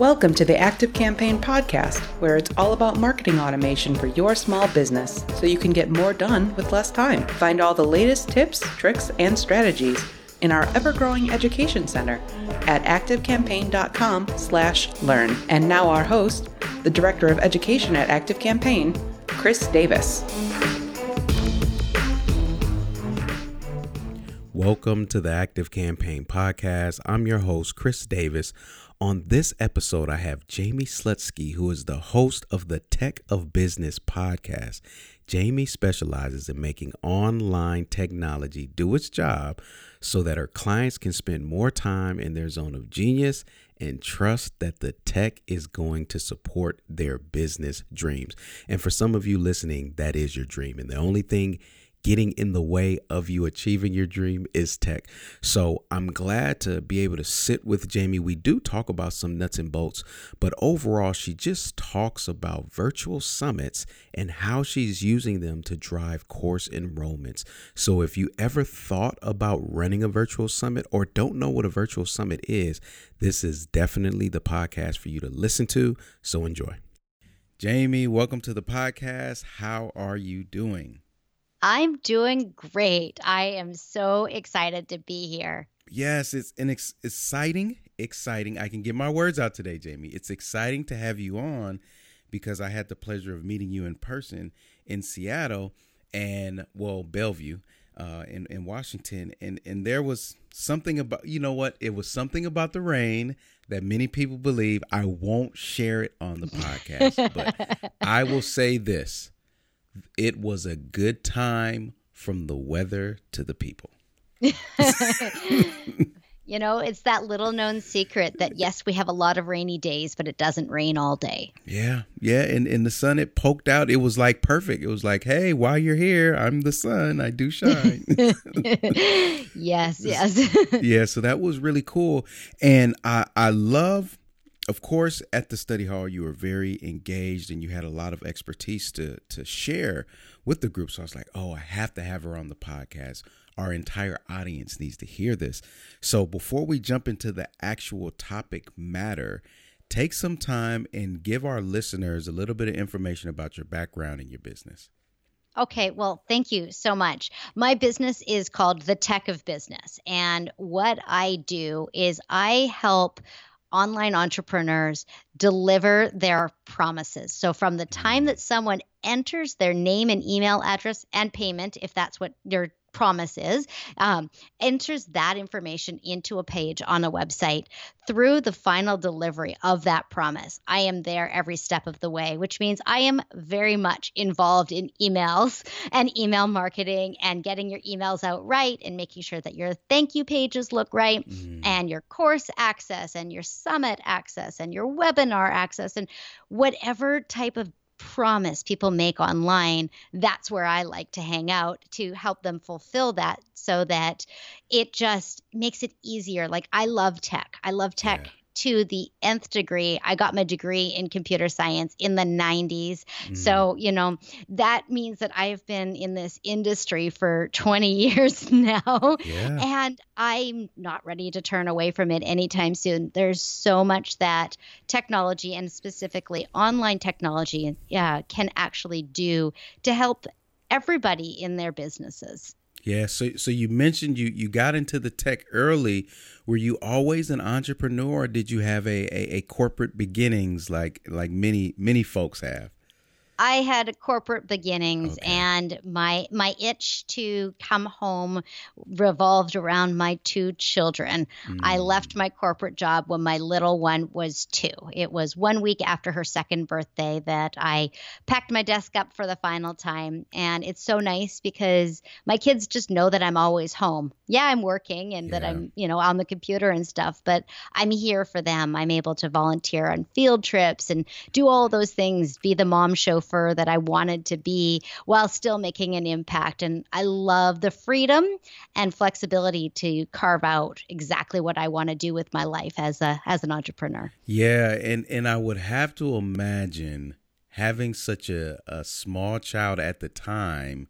Welcome to the Active Campaign podcast, where it's all about marketing automation for your small business so you can get more done with less time. Find all the latest tips, tricks, and strategies in our ever-growing education center at activecampaign.com slash learn. And now our host, the Director of Education at Active Campaign, Chris Davis. Welcome to the Active Campaign podcast. I'm your host, Chris Davis. On this episode, I have Jamie Slutsky, who is the host of the Tech of Business podcast. Jamie specializes in making online technology do its job so that her clients can spend more time in their zone of genius and trust that the tech is going to support their business dreams. And for some of you listening, that is your dream. And the only thing getting in the way of you achieving your dream is tech. So I'm glad to be able to sit with Jamie. We do talk about some nuts and bolts, but overall, she just talks about virtual summits and how she's using them to drive course enrollments. So if you ever thought about running a virtual summit or don't know what a virtual summit is, this is definitely the podcast for you to listen to. So enjoy. Jamie, welcome to the podcast. How are you doing? I'm doing great. I am so excited to be here. Yes, it's an ex- exciting, exciting. I can get my words out today, Jamie. It's exciting to have you on because I had the pleasure of meeting you in person in Seattle and well, Bellevue. Uh, in in Washington, and and there was something about you know what it was something about the rain that many people believe. I won't share it on the podcast, but I will say this: it was a good time from the weather to the people. you know, it's that little known secret that yes, we have a lot of rainy days, but it doesn't rain all day. Yeah, yeah. And in the sun, it poked out. It was like perfect. It was like, hey, while you're here, I'm the sun. I do shine. yes, yes. yeah. So that was really cool, and I I love of course, at the study hall, you were very engaged and you had a lot of expertise to to share with the group. So I was like, oh, I have to have her on the podcast. Our entire audience needs to hear this. So before we jump into the actual topic matter, take some time and give our listeners a little bit of information about your background and your business. Okay, well, thank you so much. My business is called The Tech of Business. And what I do is I help online entrepreneurs deliver their promises. So from the time mm. that someone enters their name and email address and payment, if that's what your promise is, um, enters that information into a page on a website through the final delivery of that promise. I am there every step of the way, which means I am very much involved in emails and email marketing and getting your emails out right and making sure that your thank you pages look right mm. and your course access and your summit access and your webinar access and whatever type of promise people make online, that's where I like to hang out to help them fulfill that so that it just makes it easier. Like I love tech. I love tech. Yeah to the nth degree. I got my degree in computer science in the 90s. Mm. So, you know, that means that I've been in this industry for 20 years now. Yeah. And I'm not ready to turn away from it anytime soon. There's so much that technology and specifically online technology uh, can actually do to help everybody in their businesses. Yeah, so so you mentioned you you got into the tech early. Were you always an entrepreneur, or did you have a, a, a corporate beginnings like like many many folks have? I had corporate beginnings okay. and my my itch to come home revolved around my two children. Mm. I left my corporate job when my little one was 2. It was 1 week after her second birthday that I packed my desk up for the final time and it's so nice because my kids just know that I'm always home. Yeah, I'm working and yeah. that I'm, you know, on the computer and stuff, but I'm here for them. I'm able to volunteer on field trips and do all those things, be the mom show chauffeur that I wanted to be while still making an impact. And I love the freedom and flexibility to carve out exactly what I want to do with my life as a as an entrepreneur. Yeah, and and I would have to imagine having such a, a small child at the time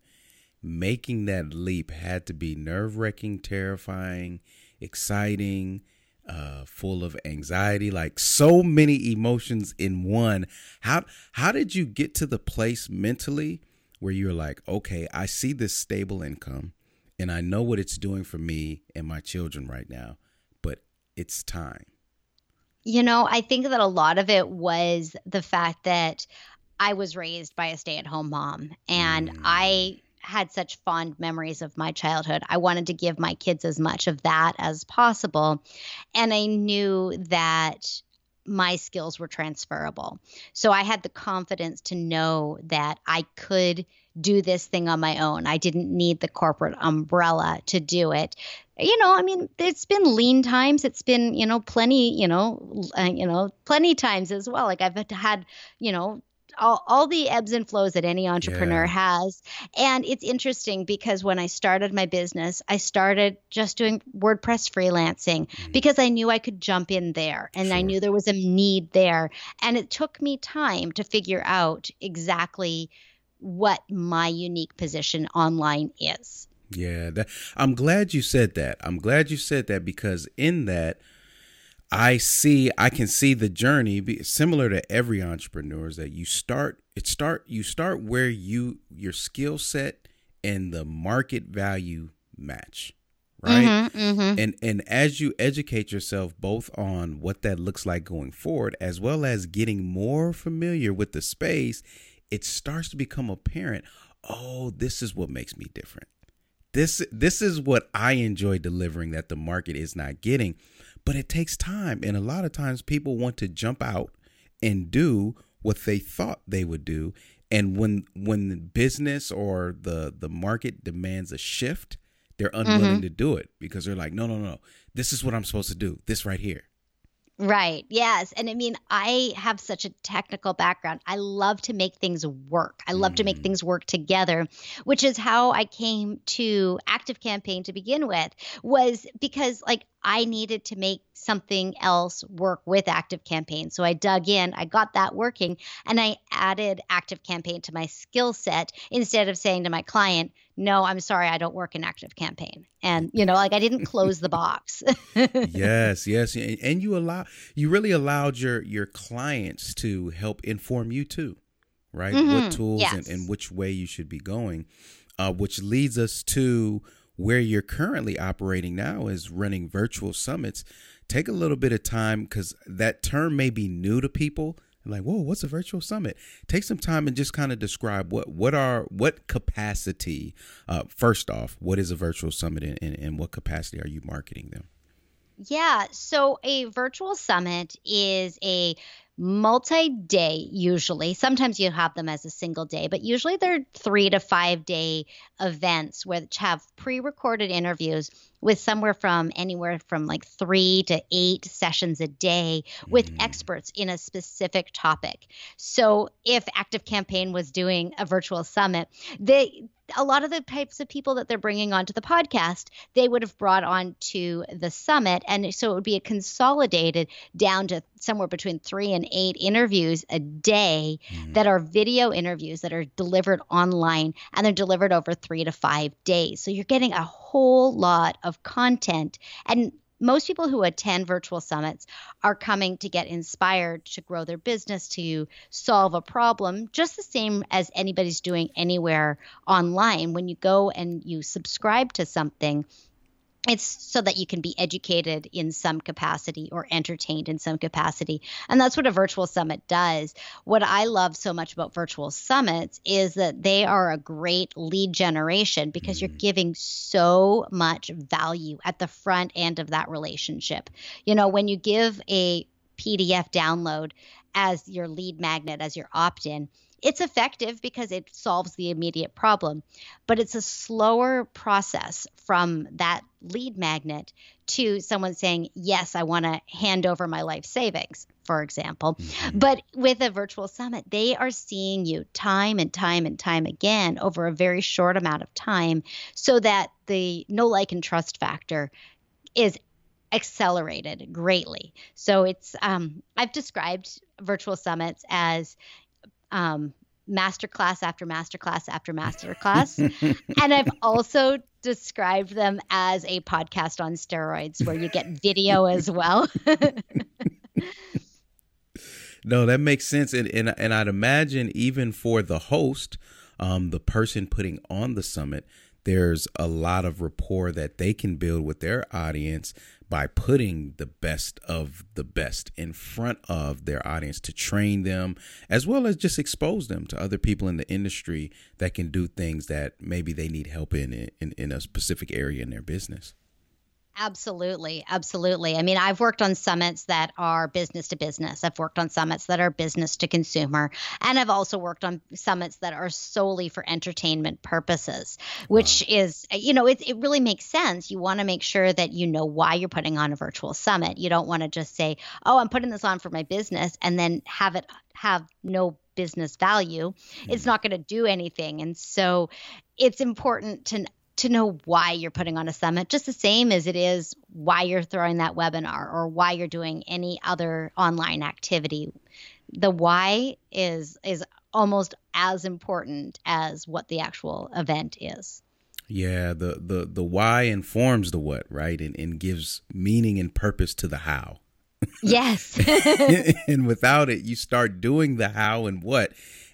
making that leap had to be nerve wracking, terrifying, exciting. Uh, full of anxiety, like so many emotions in one. How how did you get to the place mentally where you're like, okay, I see this stable income, and I know what it's doing for me and my children right now, but it's time. You know, I think that a lot of it was the fact that I was raised by a stay-at-home mom, and mm. I had such fond memories of my childhood. I wanted to give my kids as much of that as possible. And I knew that my skills were transferable. So I had the confidence to know that I could do this thing on my own. I didn't need the corporate umbrella to do it. You know, I mean, it's been lean times. It's been, you know, plenty, you know, uh, you know, plenty times as well. Like I've had, you know, all, all the ebbs and flows that any entrepreneur yeah. has. And it's interesting because when I started my business, I started just doing WordPress freelancing mm. because I knew I could jump in there and sure. I knew there was a need there. And it took me time to figure out exactly what my unique position online is. Yeah, that, I'm glad you said that. I'm glad you said that because in that, I see I can see the journey be similar to every entrepreneur is that you start it start you start where you your skill set and the market value match right? Mm-hmm, mm-hmm. and and as you educate yourself both on what that looks like going forward as well as getting more familiar with the space it starts to become apparent oh this is what makes me different. This this is what I enjoy delivering that the market is not getting but it takes time. And a lot of times people want to jump out and do what they thought they would do. And when when the business or the the market demands a shift, they're unwilling mm-hmm. to do it because they're like, no, no, no, this is what I'm supposed to do. This right here. Right. Yes. And I mean, I have such a technical background. I love to make things work. I love mm. to make mm. things work together, which is how I came to Active Campaign to begin with, was because like I needed to make something else work with Active Campaign. So I dug in, I got that working, and I added Active Campaign to my skill set instead of saying to my client, no, I'm sorry, I don't work in Active Campaign. And, you know, like I didn't close the box. yes, yes. And you allow, you really allowed your, your clients to help inform you too, right? Mm-hmm. What tools yes. and, and which way you should be going, uh, which leads us to, where you're currently operating now is running virtual summits, take a little bit of time because that term may be new to people. Like, whoa, what's a virtual summit? Take some time and just kind of describe what what are what capacity. Uh, first off, what is a virtual summit and, and what capacity are you marketing them? Yeah, so a virtual summit is a multi day, usually. Sometimes you have them as a single day, but usually they're three to five day events which have pre recorded interviews with somewhere from anywhere from like three to eight sessions a day with mm. experts in a specific topic. So if Active Campaign was doing a virtual summit, they a lot of the types of people that they're bringing onto the podcast, they would have brought on to the summit. And so it would be a consolidated down to somewhere between three and eight interviews a day mm-hmm. that are video interviews that are delivered online and they're delivered over three to five days. So you're getting a whole lot of content. And most people who attend virtual summits are coming to get inspired to grow their business, to solve a problem, just the same as anybody's doing anywhere online. When you go and you subscribe to something, it's so that you can be educated in some capacity or entertained in some capacity. And that's what a virtual summit does. What I love so much about virtual summits is that they are a great lead generation because you're mm. giving so much value at the front end of that relationship. You know, when you give a PDF download as your lead magnet, as your opt in, it's effective because it solves the immediate problem, but it's a slower process from that lead magnet to someone saying, Yes, I want to hand over my life savings, for example. Mm-hmm. But with a virtual summit, they are seeing you time and time and time again over a very short amount of time so that the no like and trust factor is accelerated greatly. So it's um, I've described virtual summits as um, masterclass after masterclass after masterclass. and I've also described them as a podcast on steroids where you get video as well. no, that makes sense. And, and, and I'd imagine even for the host, um, the person putting on the summit, there's a lot of rapport that they can build with their audience by putting the best of the best in front of their audience to train them as well as just expose them to other people in the industry that can do things that maybe they need help in in, in a specific area in their business. Absolutely. Absolutely. I mean, I've worked on summits that are business to business. I've worked on summits that are business to consumer. And I've also worked on summits that are solely for entertainment purposes, which wow. is, you know, it, it really makes sense. You want to make sure that you know why you're putting on a virtual summit. You don't want to just say, oh, I'm putting this on for my business and then have it have no business value. Mm-hmm. It's not going to do anything. And so it's important to to know why you're putting on a summit, just the same as it is why you're throwing that webinar or why you're doing any other online activity. The why is is almost as important as what the actual event is. Yeah, the the the why informs the what, right? And and gives meaning and purpose to the how. Yes. and without it, you start doing the how and what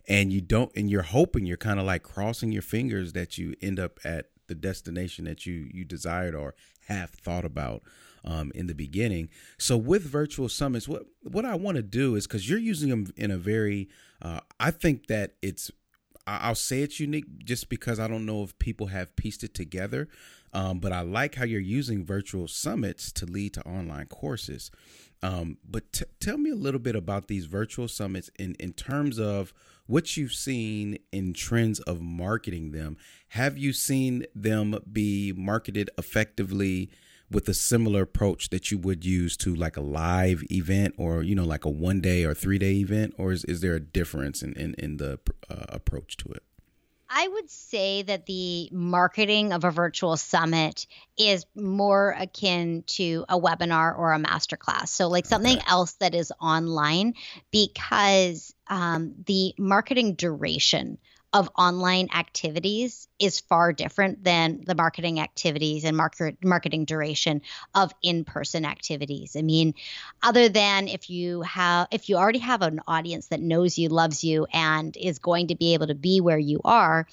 and you don't and you're hoping you're kind of like crossing your fingers that you end up at the destination that you you desired or have thought about um, in the beginning. So with virtual summits, what what I want to do is because you're using them in a very, uh, I think that it's, I'll say it's unique just because I don't know if people have pieced it together. Um, but I like how you're using virtual summits to lead to online courses. Um, but t- tell me a little bit about these virtual summits in in terms of what you've seen in trends of marketing them. Have you seen them be marketed effectively with a similar approach that you would use to like a live event or, you know, like a one day or three day event? Or is, is there a difference in, in, in the uh, approach to it? I would say that the marketing of a virtual summit is more akin to a webinar or a masterclass. So, like something okay. else that is online, because um, the marketing duration of online activities is far different than the marketing activities and market marketing duration of in-person activities. I mean, other than if you have if you already have an audience that knows you, loves you and is going to be able to be where you are,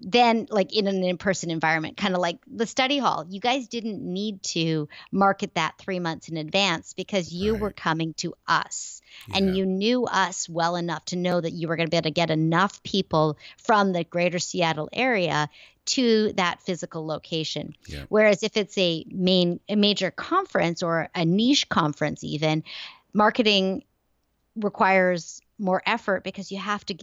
then like in an in-person environment kind of like the study hall you guys didn't need to market that three months in advance because you right. were coming to us yeah. and you knew us well enough to know that you were going to be able to get enough people from the greater seattle area to that physical location yeah. whereas if it's a main a major conference or a niche conference even marketing requires more effort because you have to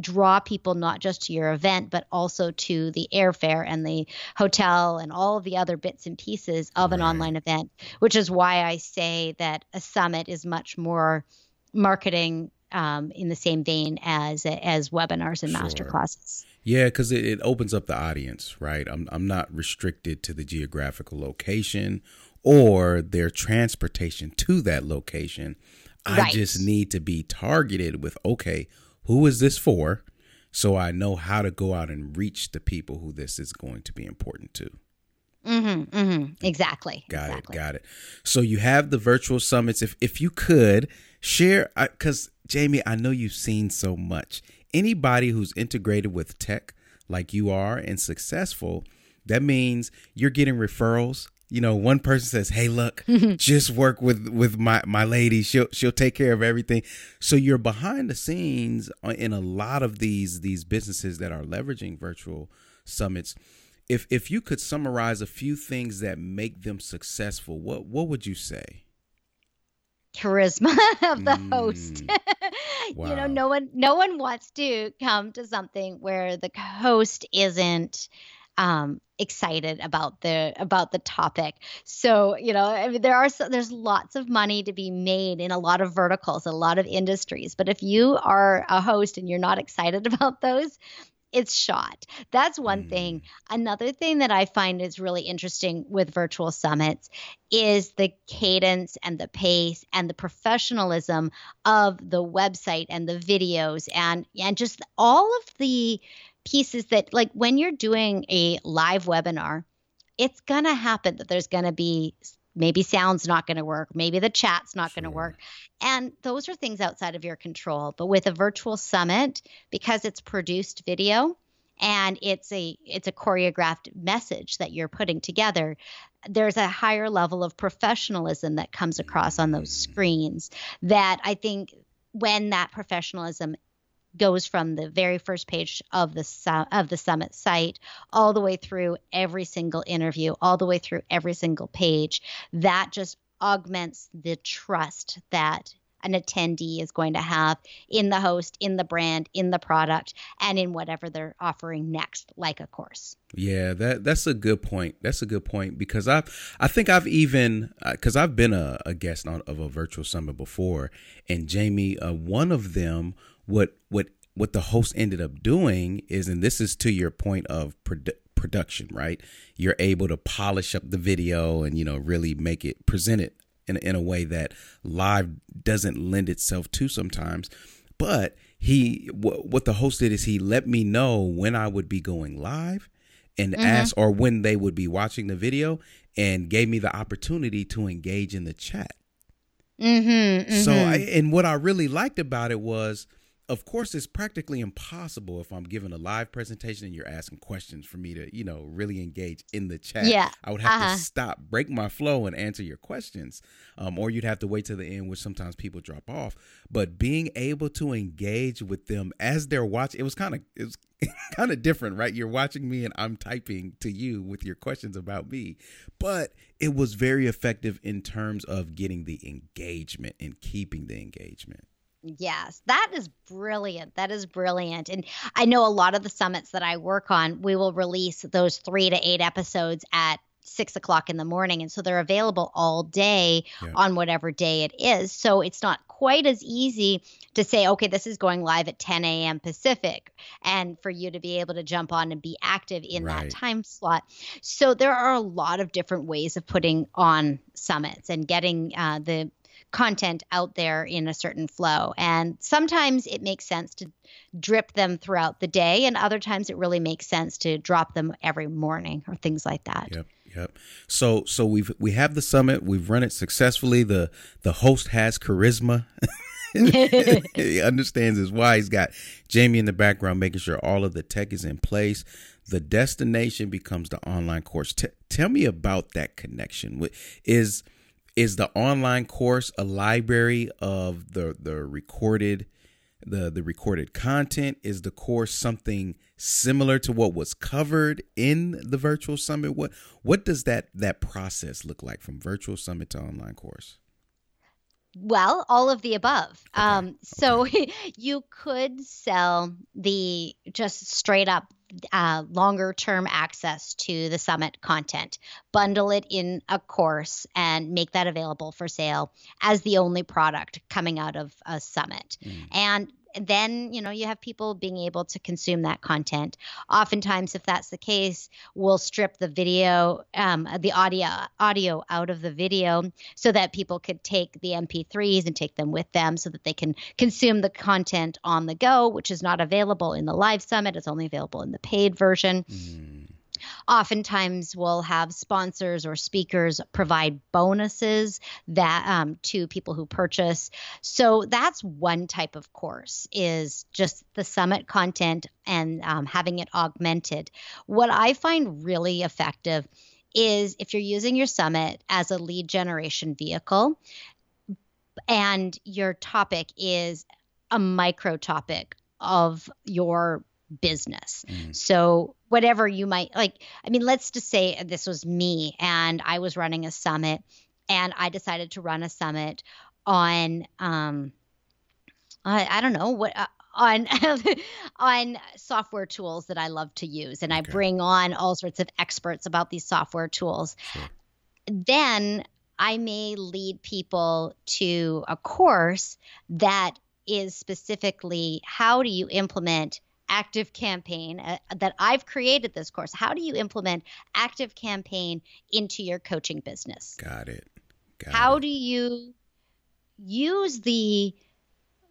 draw people not just to your event, but also to the airfare and the hotel and all of the other bits and pieces of an right. online event, which is why I say that a summit is much more marketing um, in the same vein as as webinars and sure. master classes. Yeah, because it, it opens up the audience, right? I'm I'm not restricted to the geographical location or their transportation to that location. I just need to be targeted with okay, who is this for? So I know how to go out and reach the people who this is going to be important to. Mm-hmm, mm-hmm. Exactly. Got exactly. it. Got it. So you have the virtual summits. If if you could share, because Jamie, I know you've seen so much. Anybody who's integrated with tech like you are and successful, that means you're getting referrals you know, one person says, "Hey, look, just work with with my my lady. She'll she'll take care of everything." So you're behind the scenes in a lot of these these businesses that are leveraging virtual summits. If if you could summarize a few things that make them successful, what what would you say? charisma of the mm. host. wow. You know, no one no one wants to come to something where the host isn't um, excited about the about the topic. So you know, I mean, there are so, there's lots of money to be made in a lot of verticals, a lot of industries. But if you are a host and you're not excited about those, it's shot. That's one mm. thing. Another thing that I find is really interesting with virtual summits is the cadence and the pace and the professionalism of the website and the videos and and just all of the pieces that like when you're doing a live webinar it's going to happen that there's going to be maybe sound's not going to work maybe the chat's not sure. going to work and those are things outside of your control but with a virtual summit because it's produced video and it's a it's a choreographed message that you're putting together there's a higher level of professionalism that comes across on those screens that i think when that professionalism goes from the very first page of the of the summit site all the way through every single interview all the way through every single page that just augments the trust that an attendee is going to have in the host, in the brand, in the product, and in whatever they're offering next, like a course. Yeah, that that's a good point. That's a good point because I I think I've even because uh, I've been a, a guest on, of a virtual summit before, and Jamie, uh, one of them what what what the host ended up doing is, and this is to your point of produ- production, right? You're able to polish up the video and you know really make it present it in in a way that live doesn't lend itself to sometimes. But he what, what the host did is he let me know when I would be going live and mm-hmm. ask or when they would be watching the video and gave me the opportunity to engage in the chat. Mm-hmm, mm-hmm. So, I, and what I really liked about it was of course it's practically impossible if i'm giving a live presentation and you're asking questions for me to you know really engage in the chat. Yeah. I would have uh-huh. to stop break my flow and answer your questions. Um, or you'd have to wait to the end which sometimes people drop off. But being able to engage with them as they're watching it was kind of it was kind of different right? You're watching me and i'm typing to you with your questions about me. But it was very effective in terms of getting the engagement and keeping the engagement Yes, that is brilliant. That is brilliant. And I know a lot of the summits that I work on, we will release those three to eight episodes at six o'clock in the morning. And so they're available all day yeah. on whatever day it is. So it's not quite as easy to say, okay, this is going live at 10 a.m. Pacific, and for you to be able to jump on and be active in right. that time slot. So there are a lot of different ways of putting on summits and getting uh, the content out there in a certain flow. And sometimes it makes sense to drip them throughout the day, and other times it really makes sense to drop them every morning or things like that. Yep. Yep. So so we've we have the summit. We've run it successfully. The the host has charisma. he understands his why. He's got Jamie in the background making sure all of the tech is in place. The destination becomes the online course. T- tell me about that connection. Is is the online course a library of the the recorded the the recorded content is the course something similar to what was covered in the virtual summit what what does that that process look like from virtual summit to online course well, all of the above. Okay. Um, so okay. you could sell the just straight up uh, longer term access to the summit content, bundle it in a course, and make that available for sale as the only product coming out of a summit. Mm. And then you know you have people being able to consume that content. Oftentimes if that's the case we'll strip the video um, the audio audio out of the video so that people could take the mp3s and take them with them so that they can consume the content on the go which is not available in the live summit. It's only available in the paid version. Mm oftentimes we'll have sponsors or speakers provide bonuses that um, to people who purchase. So that's one type of course is just the summit content and um, having it augmented. What i find really effective is if you're using your summit as a lead generation vehicle and your topic is a micro topic of your business. Mm. So whatever you might like, I mean, let's just say this was me and I was running a summit and I decided to run a summit on, um, I, I don't know what, uh, on on software tools that I love to use and I bring on all sorts of experts about these software tools. Sure. Then I may lead people to a course that is specifically how do you implement active campaign uh, that I've created this course. How do you implement active campaign into your coaching business? Got it. Got How it. do you use the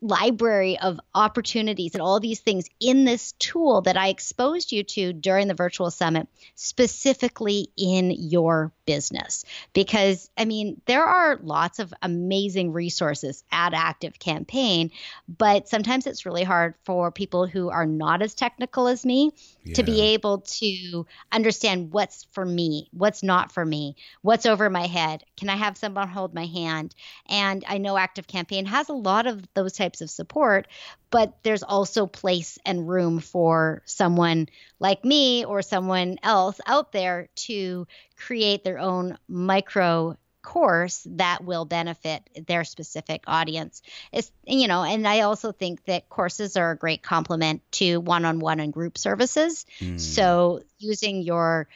library of opportunities and all these things in this tool that I exposed you to during the virtual summit, specifically in your business. Because, I mean, there are lots of amazing resources at Active Campaign, but sometimes it's really hard for people who are not as technical as me yeah. to be able to understand what's for me, what's not for me, what's over my head. Can I have someone hold my hand? And I know Active Campaign has a lot of those types types of support, but there's also place and room for someone like me or someone else out there to create their own micro course that will benefit their specific audience. It's, you know, and I also think that courses are a great complement to one-on-one and group services. Mm. So using your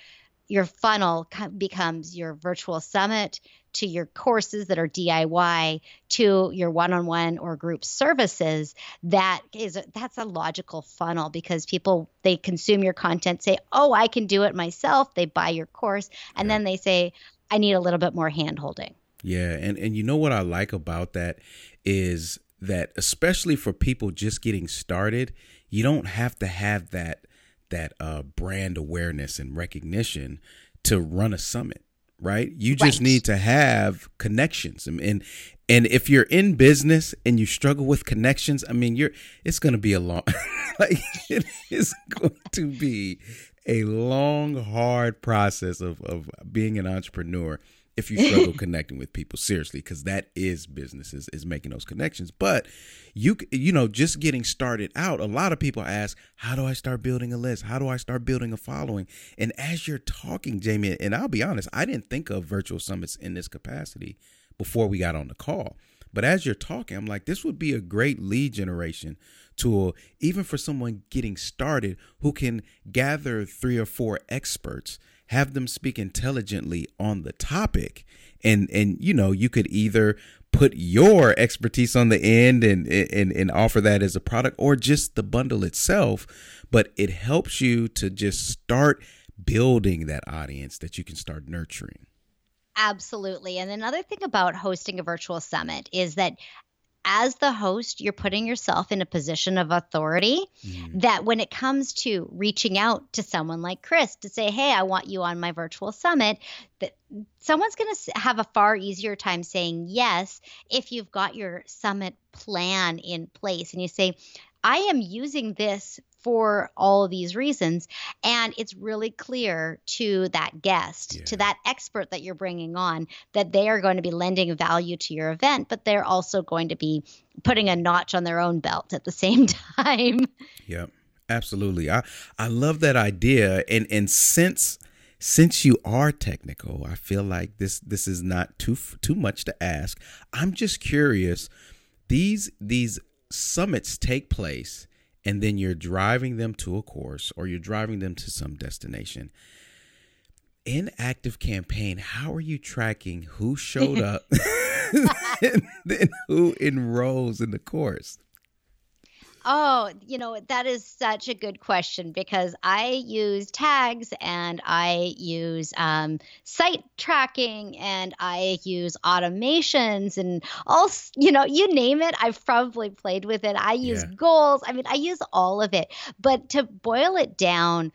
your funnel becomes your virtual summit to your courses that are DIY to your one-on-one or group services that is that's a logical funnel because people they consume your content say oh I can do it myself. They buy your course and yeah. then they say I need a little bit more hand holding. Yeah and and you know what I like about that is that especially for people just getting started you don't have to have that that uh, brand awareness and recognition to run a summit right? You just right. need to have connections. And, and and if you're in business and you struggle with connections i mean you're it's going to be a long like it is going to be a long hard process of of being an entrepreneur if you struggle connecting with people seriously because that is business is, is making those connections. But you you know just getting started out a lot of people ask how do i start building a list? How do i start building a following? And as you're talking jamie and i'll be honest i didn't think of virtual summits in this capacity before we got on the call. But as you're talking i'm like this would be a great lead generation tool even for someone getting started who can gather three or four experts have them speak intelligently on the topic. And and you know you could either put your expertise on the end and and and offer that as a product or just the bundle itself. But it helps you to just start building that audience that you can start nurturing. Absolutely. And another thing about hosting a virtual summit is that as the host, you're putting yourself in a position of authority mm. that when it comes to reaching out to someone like Chris to say, Hey, I want you on my virtual summit, that someone's going to have a far easier time saying yes if you've got your summit plan in place and you say, I am using this for all of these reasons. And it's really clear to that guest, yeah. to that expert that you're bringing on, that they are going to be lending value to your event, but they're also going to be putting a notch on their own belt at the same time. Yep. Absolutely. I I love that idea and and since since you are technical, I feel like this this is not too too much to ask. I'm just curious. These these summits take place and then you're driving them to a course or you're driving them to some destination. In active campaign, how are you tracking who showed up and then who enrolls in the course? Oh, you know, that is such a good question because I use tags and I use um, site tracking and I use automations and all, you know, you name it, I've probably played with it. I use yeah. goals. I mean, I use all of it. But to boil it down,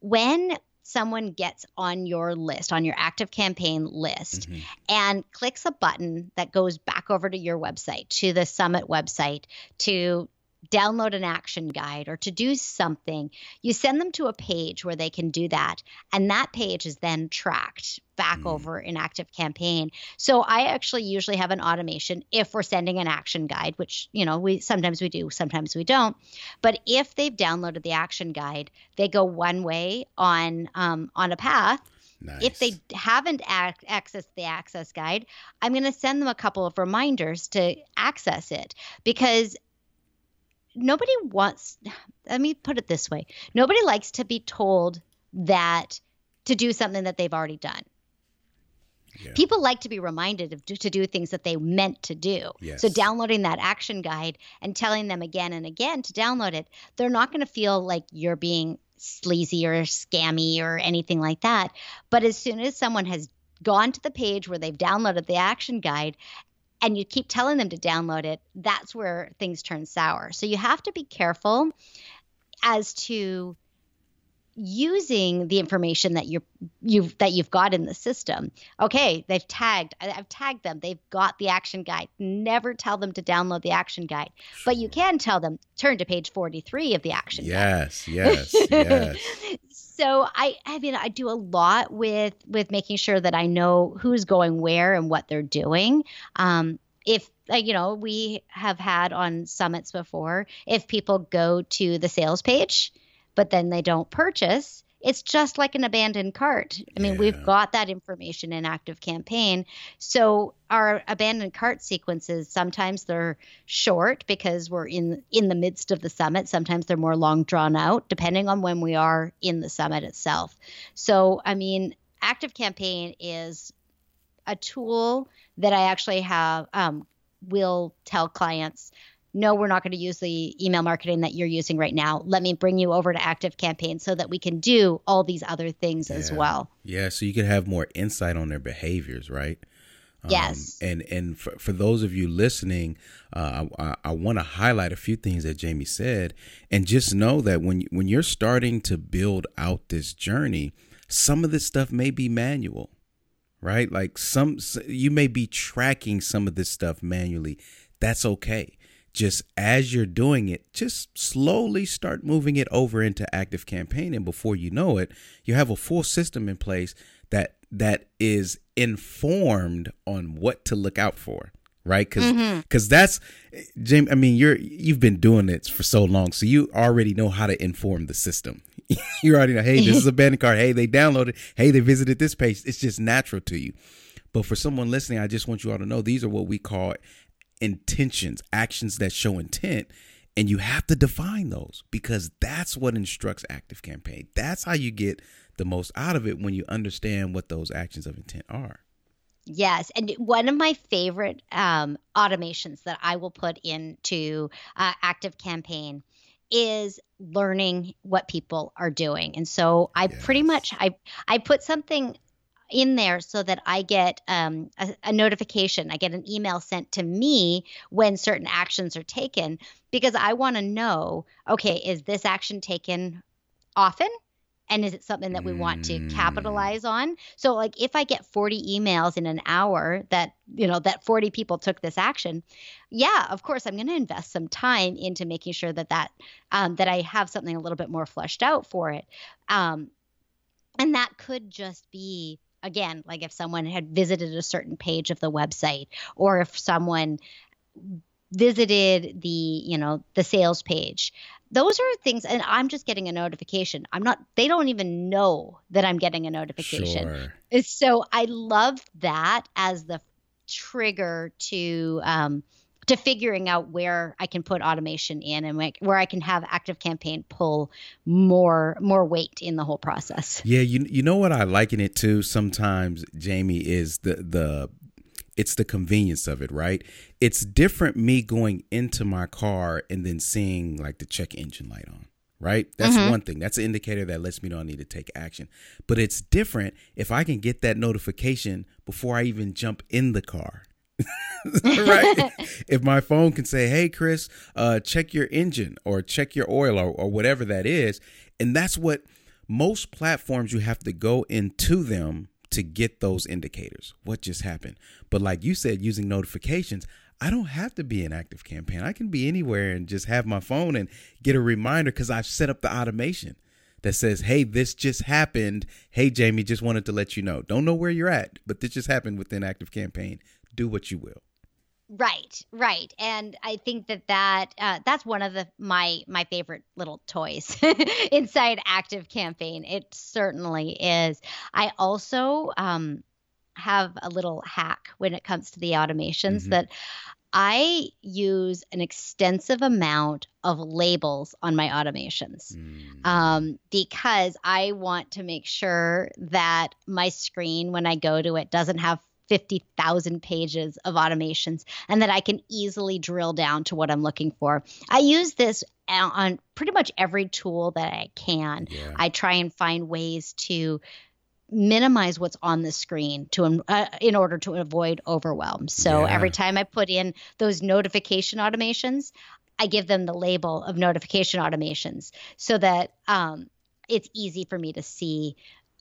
when someone gets on your list, on your active campaign list, mm-hmm. and clicks a button that goes back over to your website, to the summit website, to download an action guide or to do something, you send them to a page where they can do that. And that page is then tracked back mm. over in Active Campaign. So I actually usually have an automation if we're sending an action guide, which, you know, we sometimes we do, sometimes we don't. But if they've downloaded the action guide, they go one way on um, on a path. Nice. If they haven't ac- accessed the access guide, I'm going to send them a couple of reminders to access it because nobody wants let me put it this way nobody likes to be told that to do something that they've already done yeah. People like to be reminded of to do things that they meant to do. Yes. So downloading that action guide and telling them again and again to download it, they're not going to feel like you're being sleazy or scammy or anything like that. But as soon as someone has gone to the page where they've downloaded the action guide and you keep telling them to download it, that's where things turn sour. So you have to be careful as to using the information that you you've that you've got in the system. Okay, they've tagged. I've tagged them. They've got the action guide. Never tell them to download the action guide, sure. but you can tell them turn to page 43 of the action yes, guide. Yes, yes, yes. so I I mean I do a lot with with making sure that I know who's going where and what they're doing. Um, if you know we have had on summits before if people go to the sales page but then they don't purchase, it's just like an abandoned cart. I mean, yeah. we've got that information in Active Campaign. So our abandoned cart sequences sometimes they're short because we're in in the midst of the summit. Sometimes they're more long drawn out, depending on when we are in the summit itself. So I mean, Active Campaign is a tool that I actually have um, will tell clients no, we're not going to use the email marketing that you're using right now. Let me bring you over to Active Campaign so that we can do all these other things yeah. as well. Yeah, so you can have more insight on their behaviors, right? Um, yes. and and for, for those of you listening, uh, I, I want to highlight a few things that Jamie said, and just know that when when you're starting to build out this journey, some of this stuff may be manual, right? Like some you may be tracking some of this stuff manually. That's okay just as you're doing it, just slowly start moving it over into active campaign. And before you know it, you have a full system in place that that is informed on what to look out for. Right. Cause, mm-hmm. cause that's Jim. I mean, you're, you've been doing it for so long. So you already know how to inform the system. you already know, Hey, this is abandoned cart. Hey, they downloaded. Hey, they visited this page. It's just natural to you. But for someone listening, I just want you all to know these are what we call intentions, actions that show intent. And you have to define those because that's what instructs active campaign. That's how you get the most out of it when you understand what those actions of intent are. Yes, and one of my favorite um, automations that I will put into uh, Active Campaign is learning what people are doing, and so I yes. pretty much I I put something in there so that I get um, a, a, notification. I get an email sent to me when certain actions are taken because I want to know okay, is this action taken often? And is it something that we want to mm. capitalize on? So, like, if I get 40 emails in an hour that, you know, that 40 people took this action, yeah, of course, I'm going to invest some time into making sure that that, um, that I have something a little bit more fleshed out for it. Um, and that could just be again, like if someone had visited a certain page of the website or if someone visited the, you know, the sales page. Those are things and I'm just getting a notification. I'm not they don't even know that I'm getting a notification. Sure. So I love that as the trigger to um to figuring out where I can put automation in and where I can have active campaign pull more more weight in the whole process. Yeah, you you know what I liken it to sometimes, Jamie, is the the it's the convenience of it, right? It's different me going into my car and then seeing like the check engine light on right? That's mm-hmm. one thing. That's an indicator that lets me know I need to take action. But it's different if I can get that notification before I even jump in the car. right? if my phone can say, "Hey, Chris, uh, check your engine or check your oil or, or whatever that is," and that's what most platforms you have to go into them to get those indicators. What just happened? But like you said, using notifications, I don't have to be an active campaign. I can be anywhere and just have my phone and get a reminder because I've set up the automation that says, Hey, this just happened. Hey, Jamie, just wanted to let you know. Don't know where you're at, but this just happened within Active Campaign do what you will. Right, right, and I think that that uh, that's one of the my my favorite little toys inside Active Campaign. It certainly is. I also um, have a little hack when it comes to the automations mm-hmm. that I use an extensive amount of labels on my automations mm. um, because I want to make sure that my screen, when I go to it, doesn't have 50,000 pages of automations and that I can easily drill down to what I'm looking for. I use this on pretty much every tool that I can. Yeah. I try and find ways to minimize what's on the screen to uh, in order to avoid overwhelm. So yeah. every time I put in those notification automations, I give them the label of notification automations so that um, it's easy for me to see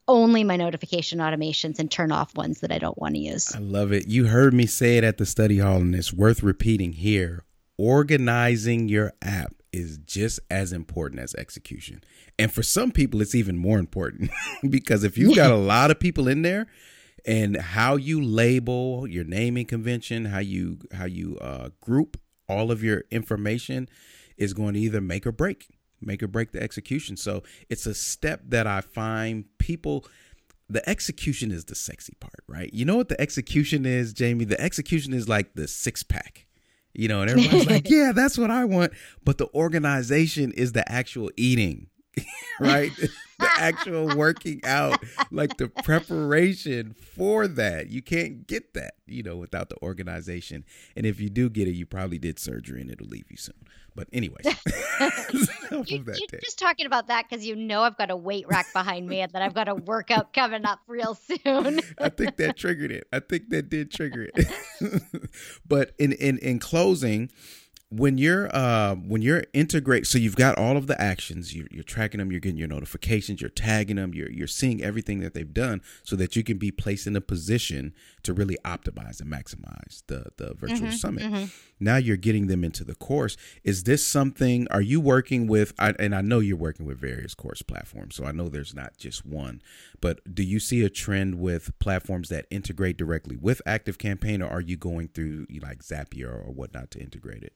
only my notification automations and turn off ones that I don't want to use. I love it. You heard me say it at the study hall, and it's worth repeating here. Organizing your app is just as important as execution. And for some people, it's even more important because if you've got a lot of people in there, and how you label your naming convention, how you how you uh, group all of your information is going to either make or break make or break the execution. So it's a step that I find people the execution is the sexy part, right? You know what the execution is, Jamie? The execution is like the six pack. You know, and everybody's like, "Yeah, that's what I want." But the organization is the actual eating. right? the actual working out, like the preparation for that. You can't get that, you know, without the organization. And if you do get it, you probably did surgery and it'll leave you soon. But anyways, you, are just talking about that because you know I've got a weight rack behind me and that I've got a workout coming up real soon. I think that triggered it. I think that did trigger it. but in in in closing, when you're uh, when you're integrate so you've got all of the actions you're, you're, tracking them you're getting your notifications you're tagging them you're, you're seeing everything that they've done so that you can be placed in a position to really optimize and maximize the the virtual mm-hmm, summit. mm-hmm. now you're getting them into the course. Is this something are you working with I, and i know you're working with various course platforms so i know there's not just one but do you see a trend with platforms that integrate directly with active campaign or are you going through like zapier or whatnot to integrate it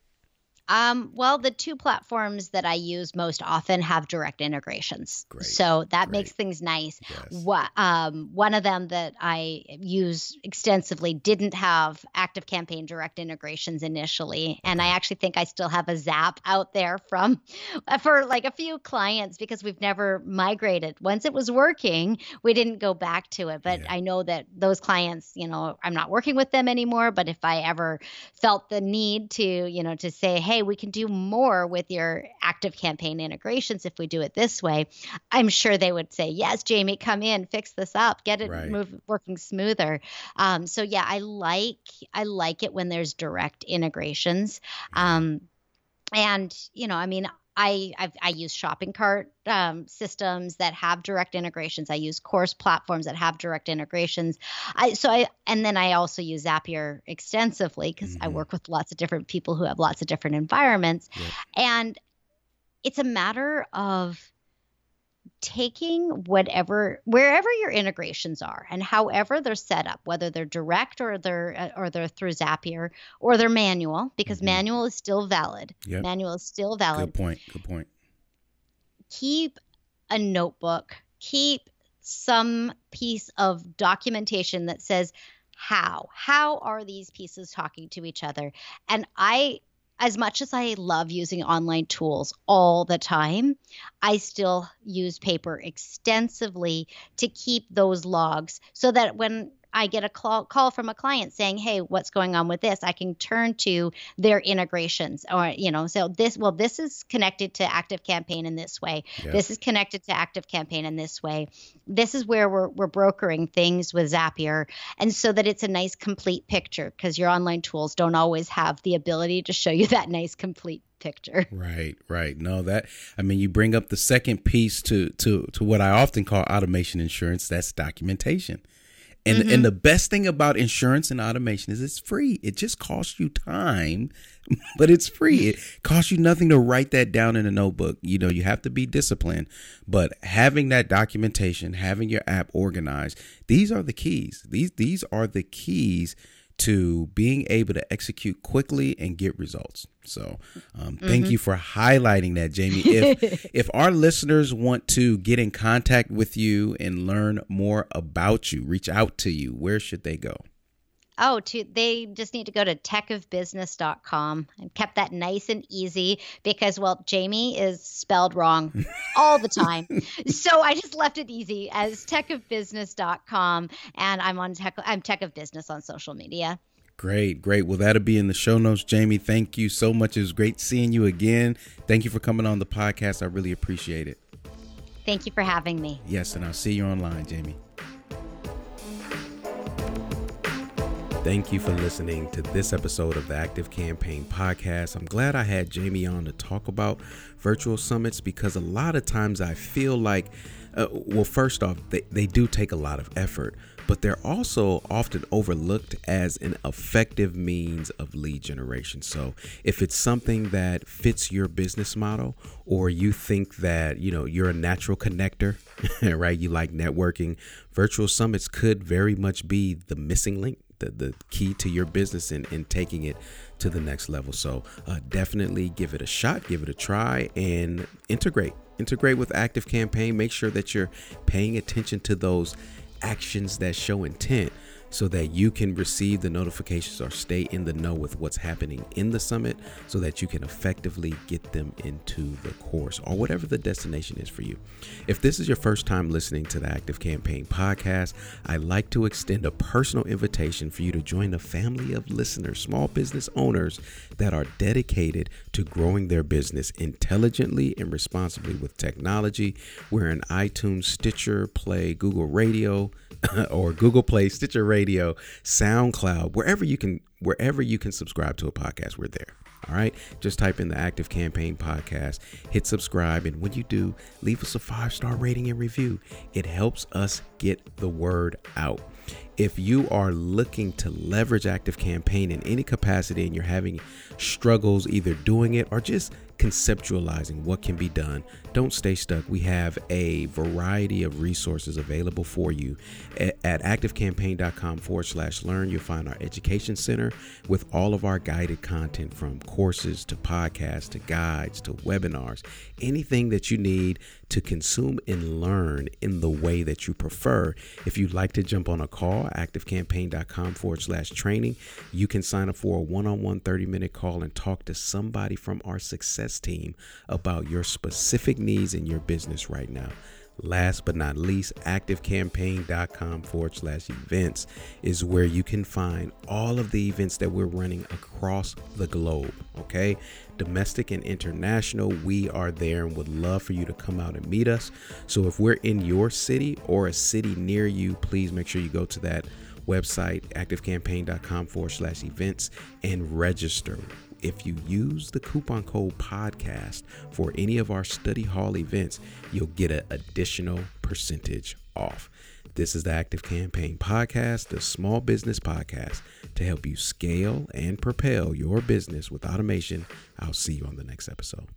um, well, the two platforms that I use most often have direct integrations. Great. So that Great. makes things nice. Yes. What, um, one of them that I use extensively didn't have Active Campaign direct integrations initially. And I actually think I still have a zap out there from for like a few clients because we've never migrated. Once it was working, we didn't go back to it. But yeah. I know that those clients, you know, I'm not working with them anymore. But if I ever felt the need to, you know, to say, hey, hey, we can do more with your active campaign integrations if we do it this way, I'm sure they would say, yes, Jamie, come in, fix this up, get it right. move, working smoother. Um, so yeah, I like I like it when there's direct integrations. Um, and you know, I mean, I I've, i use shopping cart um, systems that have direct integrations. I use course platforms that have direct integrations. I so I and then I also use Zapier extensively because mm-hmm. I work with lots of different people who have lots of different environments, yep. and it's a matter of taking whatever wherever your integrations are and however they're set up whether they're direct or they're uh, or they're through Zapier or they're manual because mm-hmm. manual is still valid. Yep. manual is still valid. Good point good point. Keep a notebook. Keep some piece of documentation that says how how are these pieces talking to each other? And i as much as I love using online tools all the time, I still use paper extensively to keep those logs so that when I get a call, call from a client saying, "Hey, what's going on with this?" I can turn to their integrations, or you know, so this well, this is connected to Active Campaign in this way. Yeah. This is connected to Active Campaign in this way. This is where we're we're brokering things with Zapier, and so that it's a nice complete picture because your online tools don't always have the ability to show you that nice complete picture. Right, right. No, that I mean you bring up the second piece to to to what I often call automation insurance, that's documentation. And mm-hmm. and the best thing about insurance and automation is it's free. It just costs you time, but it's free. It costs you nothing to write that down in a notebook. You know, you have to be disciplined, but having that documentation, having your app organized, these are the keys. These these are the keys to being able to execute quickly and get results. So, um, thank mm-hmm. you for highlighting that, Jamie. If if our listeners want to get in contact with you and learn more about you, reach out to you, where should they go? Oh, to they just need to go to techofbusiness.com and kept that nice and easy because well, Jamie is spelled wrong all the time. so I just left it easy as techofbusiness.com and I'm on tech I'm tech of business on social media. Great, great. Well, that'll be in the show notes, Jamie. Thank you so much. It was great seeing you again. Thank you for coming on the podcast. I really appreciate it. Thank you for having me. Yes, and I'll see you online, Jamie. Thank you for listening to this episode of the Active Campaign Podcast. I'm glad I had Jamie on to talk about virtual summits because a lot of times I feel like, uh, well, first off, they, they do take a lot of effort, but they're also often overlooked as an effective means of lead generation. So if it's something that fits your business model or you think that, you know, you're a natural connector, right? You like networking, virtual summits could very much be the missing link the, the key to your business and, and taking it to the next level. So uh, definitely give it a shot, give it a try, and integrate. Integrate with Active Campaign. Make sure that you're paying attention to those actions that show intent so that you can receive the notifications or stay in the know with what's happening in the summit so that you can effectively get them into the course or whatever the destination is for you. If this is your first time listening to the Active Campaign podcast, I'd like to extend a personal invitation for you to join a family of listeners, small business owners that are dedicated to growing their business intelligently and responsibly with technology. We're in iTunes, Stitcher, Play, Google Radio, or Google Play, Stitcher Radio, SoundCloud, wherever you can wherever you can subscribe to a podcast, we're there. All right. Just type in the Active Campaign podcast, hit subscribe, and when you do, leave us a five star rating and review. It helps us get the word out. If you are looking to leverage Active Campaign in any capacity and you're having struggles either doing it or just conceptualizing what can be done, don't stay stuck. We have a variety of resources available for you at, at activecampaign.com forward slash learn. You'll find our education center with all of our guided content from courses to podcasts to guides to webinars, anything that you need to consume and learn in the way that you prefer. If you'd like to jump on a call, activecampaign.com forward slash training, you can sign up for a one on one 30 minute call and talk to somebody from our team about your specific needs in your business right now. Last but not least, activecampaign.com forward slash events is where you can find all of the events that we're running across the globe. Okay, domestic and international, we are there and would love for you to come out and meet us. So if we're in your city or a city near you, please make sure you go to that website, activecampaign.com forward slash events, and register if you use the coupon code podcast for any of our study hall events, you'll get an additional percentage off. This is the Active Campaign Podcast, the small business podcast to help you scale and propel your business with automation. I'll see you on the next episode.